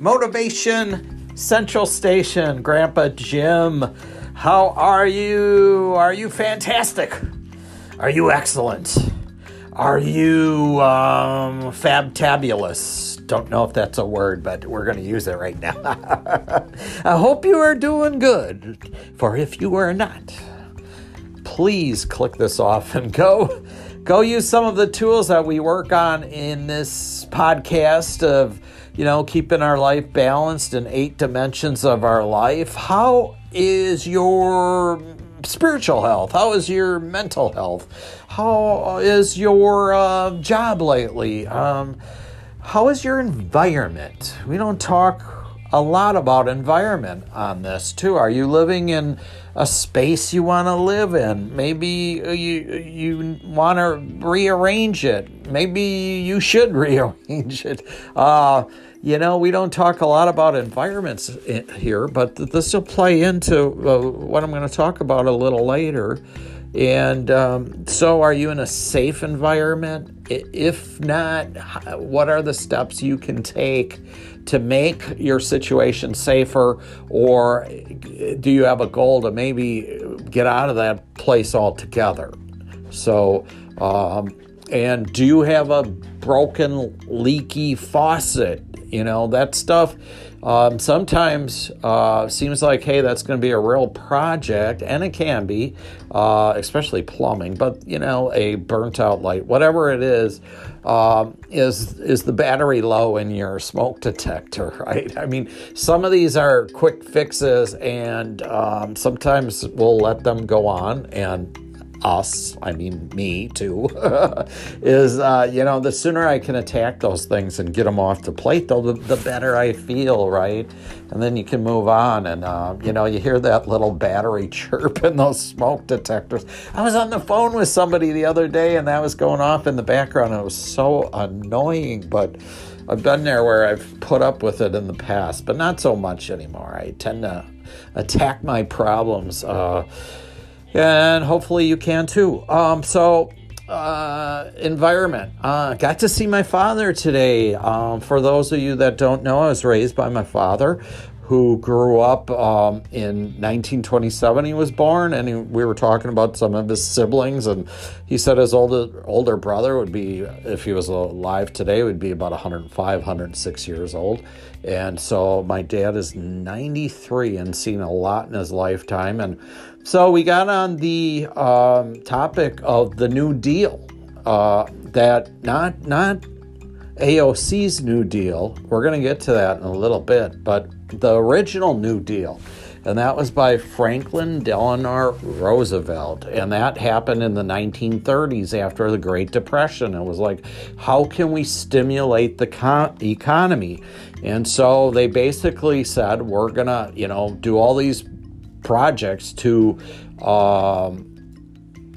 Motivation Central Station, Grandpa Jim. How are you? Are you fantastic? Are you excellent? Are you um, fabtabulous? Don't know if that's a word, but we're going to use it right now. I hope you are doing good. For if you are not, please click this off and go go use some of the tools that we work on in this podcast of you know keeping our life balanced in eight dimensions of our life how is your spiritual health how is your mental health how is your uh, job lately um, how is your environment we don't talk a lot about environment on this too. Are you living in a space you want to live in? Maybe you you want to rearrange it. Maybe you should rearrange it. Uh, you know, we don't talk a lot about environments here, but this will play into uh, what I'm going to talk about a little later. And um, so, are you in a safe environment? If not, what are the steps you can take to make your situation safer, or do you have a goal to maybe get out of that place altogether? So, um, and do you have a broken, leaky faucet? You know, that stuff um, sometimes uh, seems like, hey, that's going to be a real project, and it can be, uh, especially plumbing. But you know, a burnt out light, whatever it is, um, is is the battery low in your smoke detector, right? I mean, some of these are quick fixes, and um, sometimes we'll let them go on and us, I mean me too, is, uh, you know, the sooner I can attack those things and get them off the plate, though, the, the better I feel, right? And then you can move on. And, uh, you know, you hear that little battery chirp in those smoke detectors. I was on the phone with somebody the other day and that was going off in the background. it was so annoying, but. I've been there where I've put up with it in the past, but not so much anymore. I tend to attack my problems uh, and hopefully you can too. Um, so, uh, environment. Uh, got to see my father today. Um, for those of you that don't know, I was raised by my father, who grew up um, in 1927. He was born, and he, we were talking about some of his siblings, and he said his older older brother would be, if he was alive today, would be about 105, 106 years old. And so my dad is 93 and seen a lot in his lifetime, and so we got on the um, topic of the New Deal. Uh, that not not AOC's New Deal. We're going to get to that in a little bit, but the original New Deal, and that was by Franklin Delano Roosevelt, and that happened in the 1930s after the Great Depression. It was like, how can we stimulate the con- economy? And so they basically said, we're going to, you know, do all these projects to, um,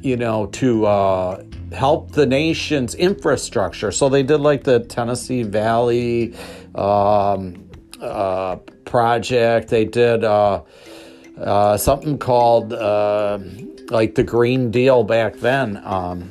you know, to uh, help the nation's infrastructure. So they did like the Tennessee Valley um, uh, project. They did uh, uh something called uh, like the Green Deal back then. Um,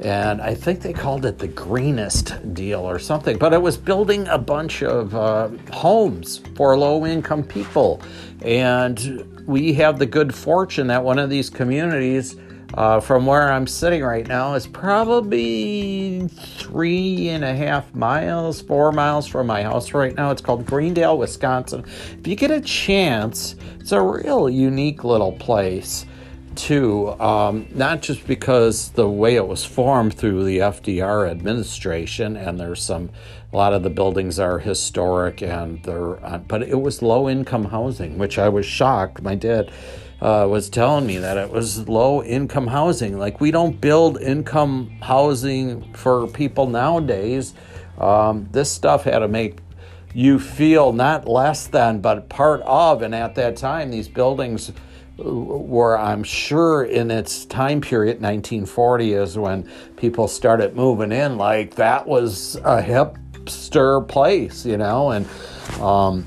and I think they called it the greenest deal or something. But it was building a bunch of uh, homes for low income people. And we have the good fortune that one of these communities uh, from where I'm sitting right now is probably three and a half miles, four miles from my house right now. It's called Greendale, Wisconsin. If you get a chance, it's a real unique little place too, um, not just because the way it was formed through the FDR administration, and there's some, a lot of the buildings are historic, and they're, uh, but it was low income housing, which I was shocked. My dad uh, was telling me that it was low income housing. Like we don't build income housing for people nowadays. Um, this stuff had to make you feel not less than, but part of, and at that time, these buildings were I'm sure in its time period, 1940 is when people started moving in. Like that was a hipster place, you know, and um,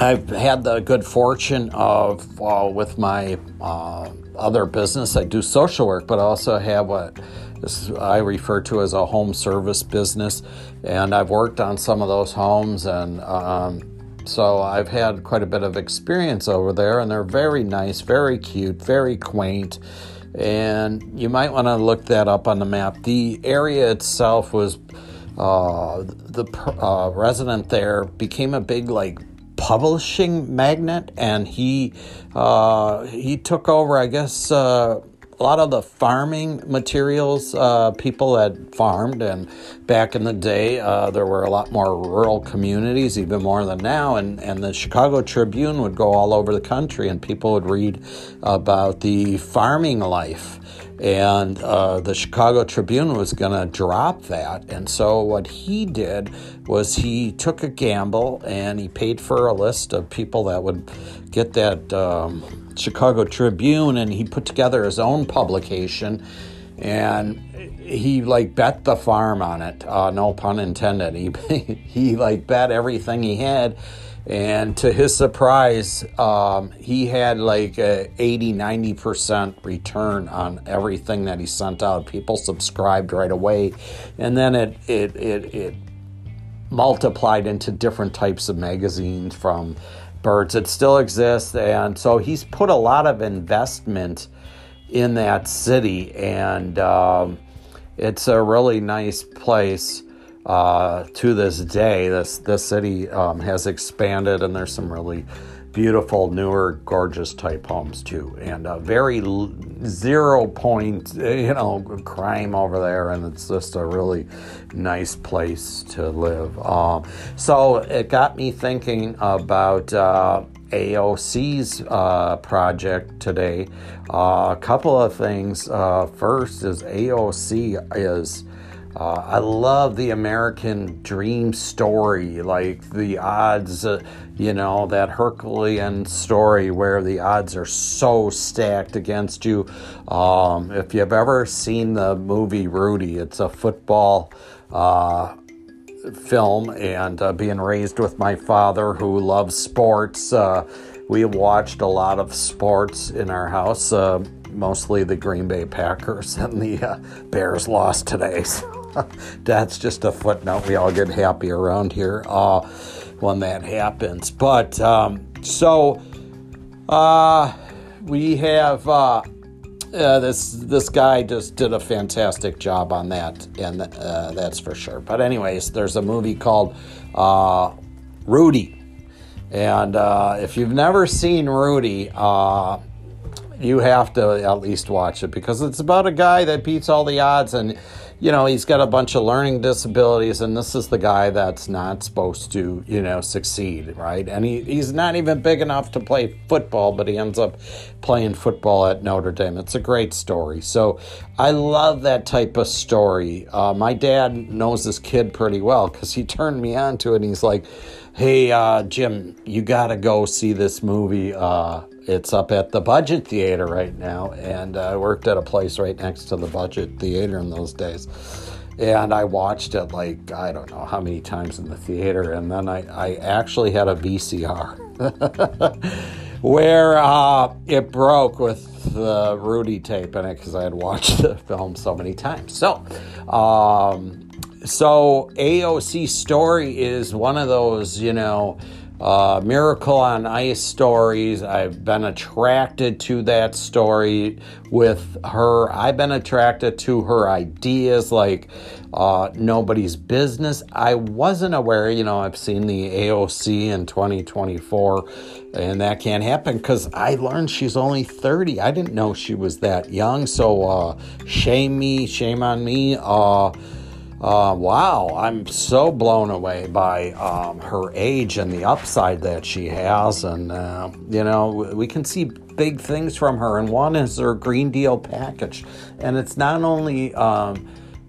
I've had the good fortune of uh, with my uh, other business. I do social work, but I also have what I refer to as a home service business, and I've worked on some of those homes and. Um, so I've had quite a bit of experience over there, and they're very nice, very cute, very quaint. And you might want to look that up on the map. The area itself was uh, the uh, resident there became a big like publishing magnate, and he uh, he took over, I guess, uh, a lot of the farming materials uh, people had farmed. And back in the day, uh, there were a lot more rural communities, even more than now. And, and the Chicago Tribune would go all over the country, and people would read about the farming life. And uh, the Chicago Tribune was going to drop that. And so, what he did was he took a gamble and he paid for a list of people that would get that. Um, Chicago Tribune and he put together his own publication and he like bet the farm on it uh, no pun intended he he like bet everything he had and to his surprise um, he had like a 80 90% return on everything that he sent out people subscribed right away and then it it it, it multiplied into different types of magazines from birds. It still exists. And so he's put a lot of investment in that city. And um, it's a really nice place uh, to this day. This, this city um, has expanded, and there's some really beautiful, newer, gorgeous type homes too, and a very zero point, you know, crime over there, and it's just a really nice place to live. Um, so it got me thinking about. Uh, AOC's uh, project today. Uh, a couple of things. Uh, first is AOC is uh, I love the American dream story, like the odds, uh, you know, that Herculean story where the odds are so stacked against you. Um, if you've ever seen the movie Rudy, it's a football uh, film, and uh, being raised with my father who loves sports, uh, we watched a lot of sports in our house. Uh, mostly the Green Bay Packers and the Bears lost today. So. that's just a footnote. We all get happy around here uh, when that happens. But um, so uh, we have uh, uh, this this guy just did a fantastic job on that, and uh, that's for sure. But anyways, there's a movie called uh, Rudy, and if you've never seen Rudy you have to at least watch it because it's about a guy that beats all the odds and you know, he's got a bunch of learning disabilities, and this is the guy that's not supposed to, you know, succeed, right? And he, he's not even big enough to play football, but he ends up playing football at Notre Dame. It's a great story. So I love that type of story. Uh, my dad knows this kid pretty well because he turned me on to it, and he's like, hey, uh, Jim, you got to go see this movie. Uh, it's up at the Budget Theater right now, and I worked at a place right next to the Budget Theater in those days. And I watched it like, I don't know how many times in the theater, and then I, I actually had a VCR where uh, it broke with the Rudy tape in it because I had watched the film so many times. So, um, so AOC story is one of those, you know, uh, Miracle on Ice stories. I've been attracted to that story with her. I've been attracted to her ideas like uh, nobody's business. I wasn't aware, you know, I've seen the AOC in 2024, and that can't happen because I learned she's only 30. I didn't know she was that young. So, uh, shame me, shame on me. Uh, uh, wow, I'm so blown away by um, her age and the upside that she has. And, uh, you know, we can see big things from her. And one is her Green Deal package. And it's not only, um,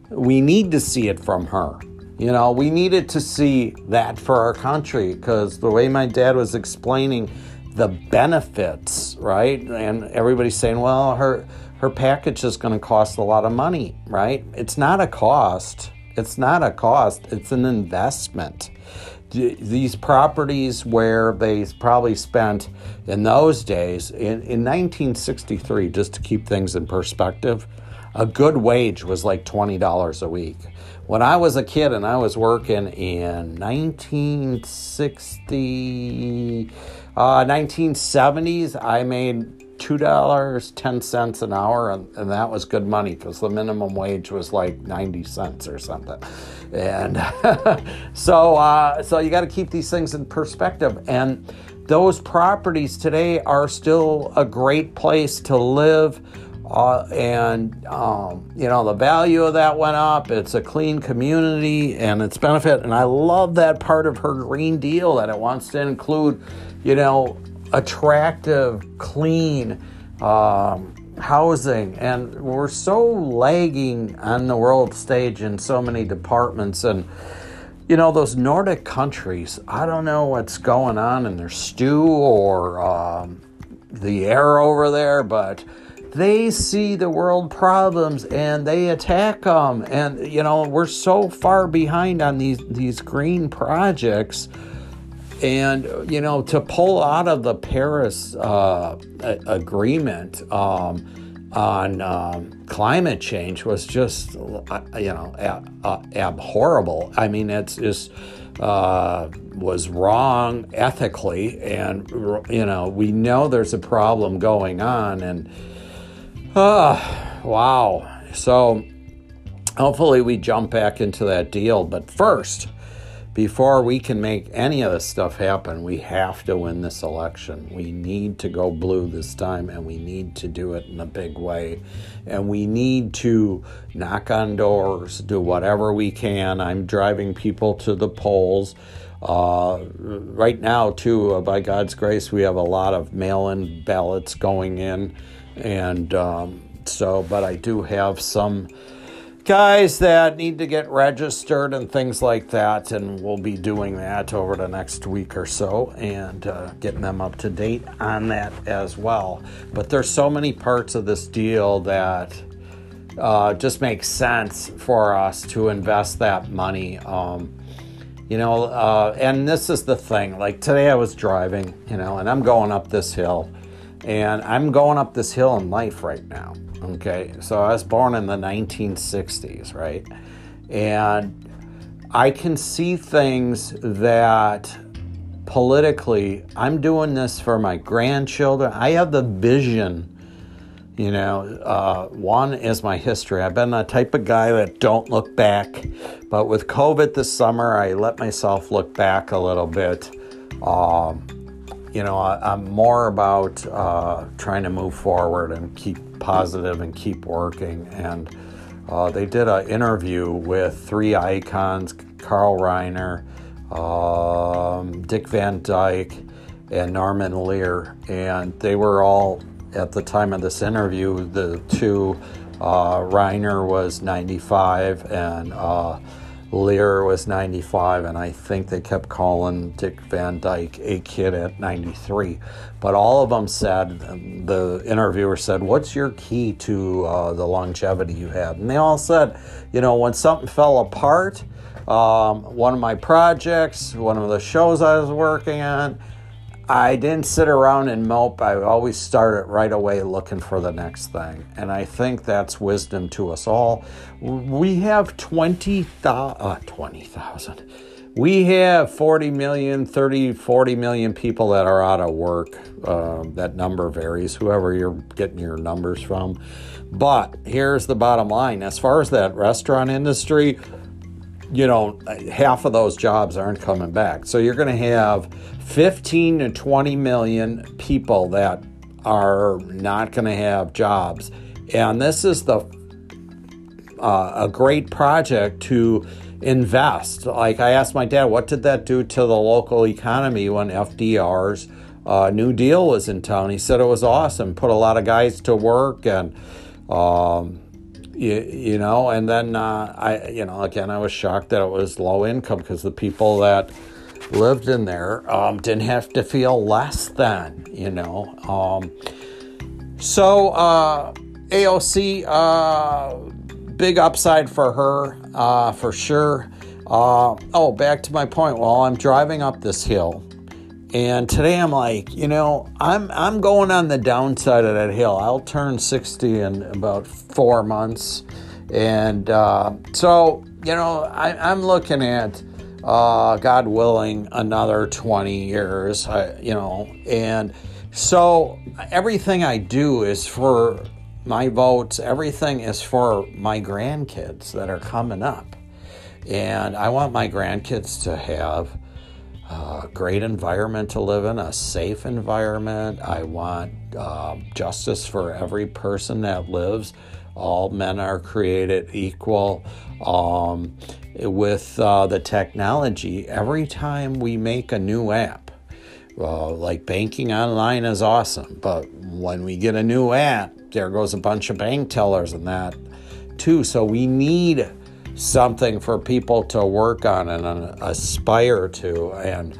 we need to see it from her. You know, we needed to see that for our country because the way my dad was explaining the benefits, right? And everybody's saying, well, her her package is going to cost a lot of money, right? It's not a cost. It's not a cost, it's an investment. These properties where they probably spent in those days, in, in 1963, just to keep things in perspective, a good wage was like $20 a week. When I was a kid and I was working in 1960, uh, 1970s, I made two dollars ten cents an hour, and, and, that was good money because the minimum wage was like ninety cents or something. And so, uh, so you got to keep these things in perspective. And those properties today are still a great place to live. Uh, and um, you know the value of that went up. It's a clean community and its benefit, and I love that part of her Green Deal that it wants to include, you know, attractive, clean um, housing. And we're so lagging on the world stage in so many departments, and you know, those Nordic countries, I don't know what's going on in their stew or um, the air over there, but they see the world problems and they attack them. And, you know, we're so far behind on these, these green projects. And, you know, to pull out of the Paris uh, agreement, um, on um, climate change was just, uh, you know, ab- abhorrible. I mean, it's just uh, was wrong ethically, and you know, we know there's a problem going on, and uh, wow. So hopefully, we jump back into that deal. But first, before we can make any of this stuff happen, we have to win this election. We need to go blue this time, and we need to do it in a big way. And we need to knock on doors, do whatever we can. I'm driving people to the polls. Uh, right now, too, uh, by God's grace, we have a lot of mail in ballots going in. And um, so, but I do have some guys that need to get registered and things like that. And we'll be doing that over the next week or so and uh, getting them up to date on that as well. But there's so many parts of this deal that uh, just makes sense for us to invest that money. Um, you know, uh, and this is the thing. Like today, I was driving, you know, and I'm going up this hill, and I'm going up this hill in life right now Okay, so I was born in the 1960s, right? And I can see things that politically, I'm doing this for my grandchildren. I have the vision. You know, uh, one is my history. I've been the type of guy that don't look back, but with COVID this summer, I let myself look back a little bit. Um, you know, I, am more about uh, trying to move forward and keep positive and keep working. And uh, they did an interview with three icons Carl Reiner, um, Dick Van Dyke, and Norman Lear. And they were all, at the time of this interview, the two, uh, Reiner was 95 and uh, Lear was 95, and I think they kept calling Dick Van Dyke a kid at 93. But all of them said, the interviewer said, What's your key to uh, the longevity you had? And they all said, You know, when something fell apart, um, one of my projects, one of the shows I was working on, I didn't sit around and mope. I always started right away looking for the next thing. And I think that's wisdom to us all. We have 20,000, uh, 20,000. We have 40 million, 30, 40 million people that are out of work. Uh, that number varies, whoever you're getting your numbers from. But here's the bottom line as far as that restaurant industry, you know, half of those jobs aren't coming back. So you're going to have 15 to 20 million people that are not going to have jobs. And this is the uh, a great project to invest. Like I asked my dad, what did that do to the local economy when FDR's uh, New Deal was in town? He said it was awesome, put a lot of guys to work, and um, you, you know, and then uh, I, you know, again, I was shocked that it was low income because the people that lived in there um, didn't have to feel less than, you know. Um, so uh, AOC, uh, big upside for her, uh, for sure. Uh, oh, back to my point. While I'm driving up this hill, And today I'm like, you know, I'm I'm going on the downside of that hill. I'll turn 60 in about four months, and uh, so you know, I, am looking at, uh, God willing, another 20 years. I, you know, and so everything I do is for my votes. Everything is for my grandkids that are coming up, and I want my grandkids to have uh, great environment to live in, a safe environment. I want uh, justice for every person that lives. All men are created equal. Um, with uh, the technology, every time we make a new app, uh, like banking online is awesome, but when we get a new app, there goes a bunch of bank tellers and that too. So we need something for people to work on and uh, aspire to. And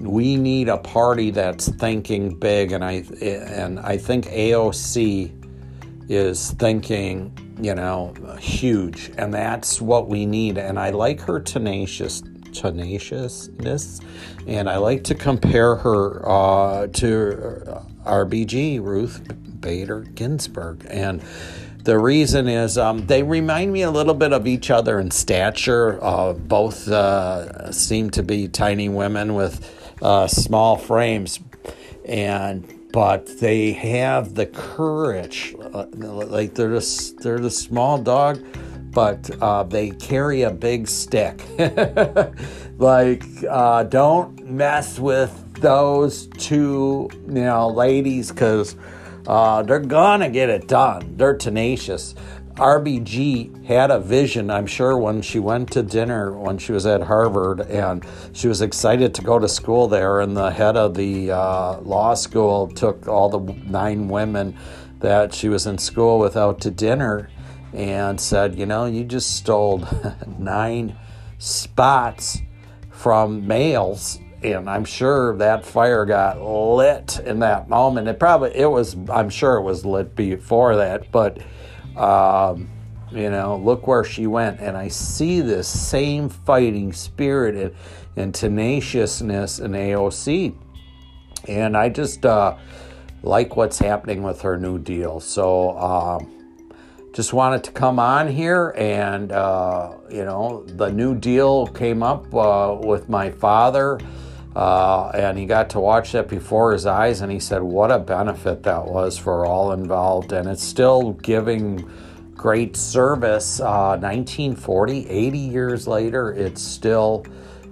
we need a party that's thinking big. And I and I think AOC is thinking, you know, huge. And that's what we need. And I like her tenacious tenaciousness. And I like to compare her uh, to RBG Ruth Bader Ginsburg and the reason is um, they remind me a little bit of each other in stature. Uh, both uh, seem to be tiny women with uh, small frames, and but they have the courage. Uh, like they're just they're the small dog, but uh, they carry a big stick. like uh, don't mess with those two, you know, ladies, because uh, they're gonna get it done. They're tenacious. RBG had a vision, I'm sure, when she went to dinner when she was at Harvard and she was excited to go to school there. And the head of the uh, law school took all the nine women that she was in school with out to dinner and said, You know, you just stole nine spots from males and I'm sure that fire got lit in that moment. It probably it was. I'm sure it was lit before that, but um, you know, look where she went, and I see this same fighting spirit and, and tenaciousness in AOC, and I just uh, like what's happening with her New Deal. So. Um, just wanted to come on here and uh, you know the new deal came up uh, with my father uh, and he got to watch that before his eyes, and he said, What a benefit that was for all involved. And it's still giving great service. Uh, 1940, 80 years later, it's still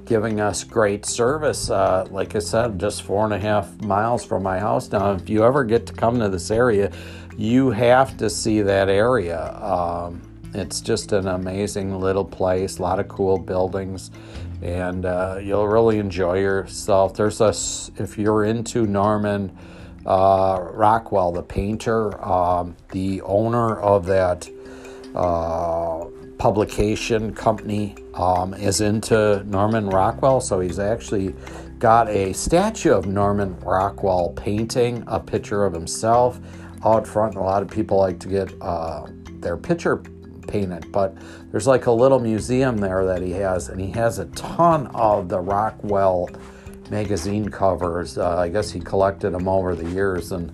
giving us great service. Uh, like I said, just four and a half miles from my house now. If you ever get to come to this area, you have to see that area. Um, it's just an amazing little place, a lot of cool buildings and uh, you'll really enjoy yourself. There's a if you're into Norman uh, Rockwell, the painter, um, the owner of that uh, publication company um, is into Norman Rockwell, so he's actually got a statue of Norman Rockwell painting a picture of himself out front. A lot of people like to get uh, their picture painted, but there's like a little museum there that he has, and he has a ton of the Rockwell magazine covers. Uh, I guess he collected them over the years, and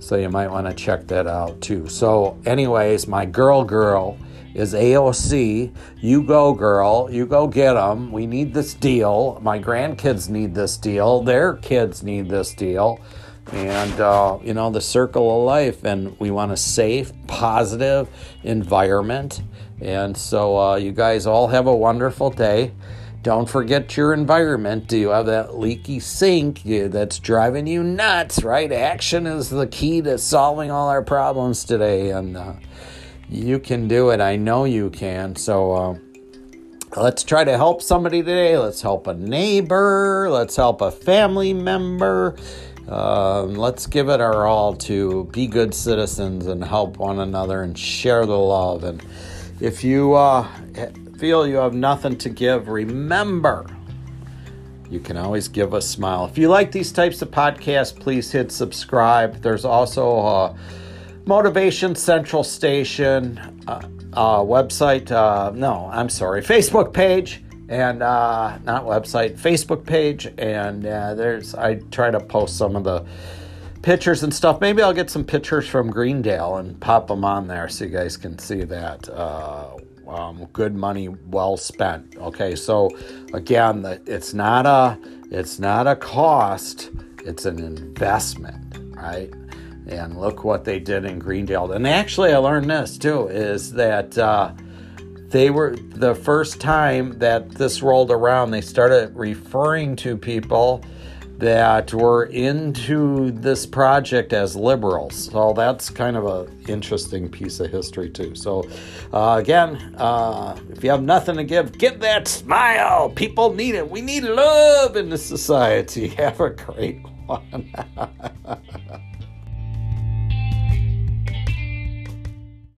so you might want to check that out too. So, anyways, my girl girl is AOC. You go, girl. You go get them. We need this deal. My grandkids need this deal. Their kids need this deal and uh, you know the circle of life and we want a safe positive environment and so uh, you guys all have a wonderful day don't forget your environment do you have that leaky sink that's driving you nuts right action is the key to solving all our problems today and uh, you can do it i know you can so uh, Let's try to help somebody today. Let's help a neighbor. Let's help a family member. Um, let's give it our all to be good citizens and help one another and share the love. And if you uh, feel you have nothing to give, remember you can always give a smile. If you like these types of podcasts, please hit subscribe. There's also a Motivation Central Station uh, uh, website. Uh, no, I'm sorry, Facebook page and uh, not website, Facebook page, and uh, there's I try to post some of the pictures and stuff. Maybe I'll get some pictures from Greendale and pop them on there so you guys can see that. Uh, um, good money well spent. Okay, so again, the, it's not a it's not a cost; it's an investment, right? And look what they did in Greendale. And actually, I learned this too: is that uh, they were the first time that this rolled around. They started referring to people that were into this project as liberals. So that's kind of an interesting piece of history, too. So, uh, again, uh, if you have nothing to give, give that smile. People need it. We need love in the society. Have a great one.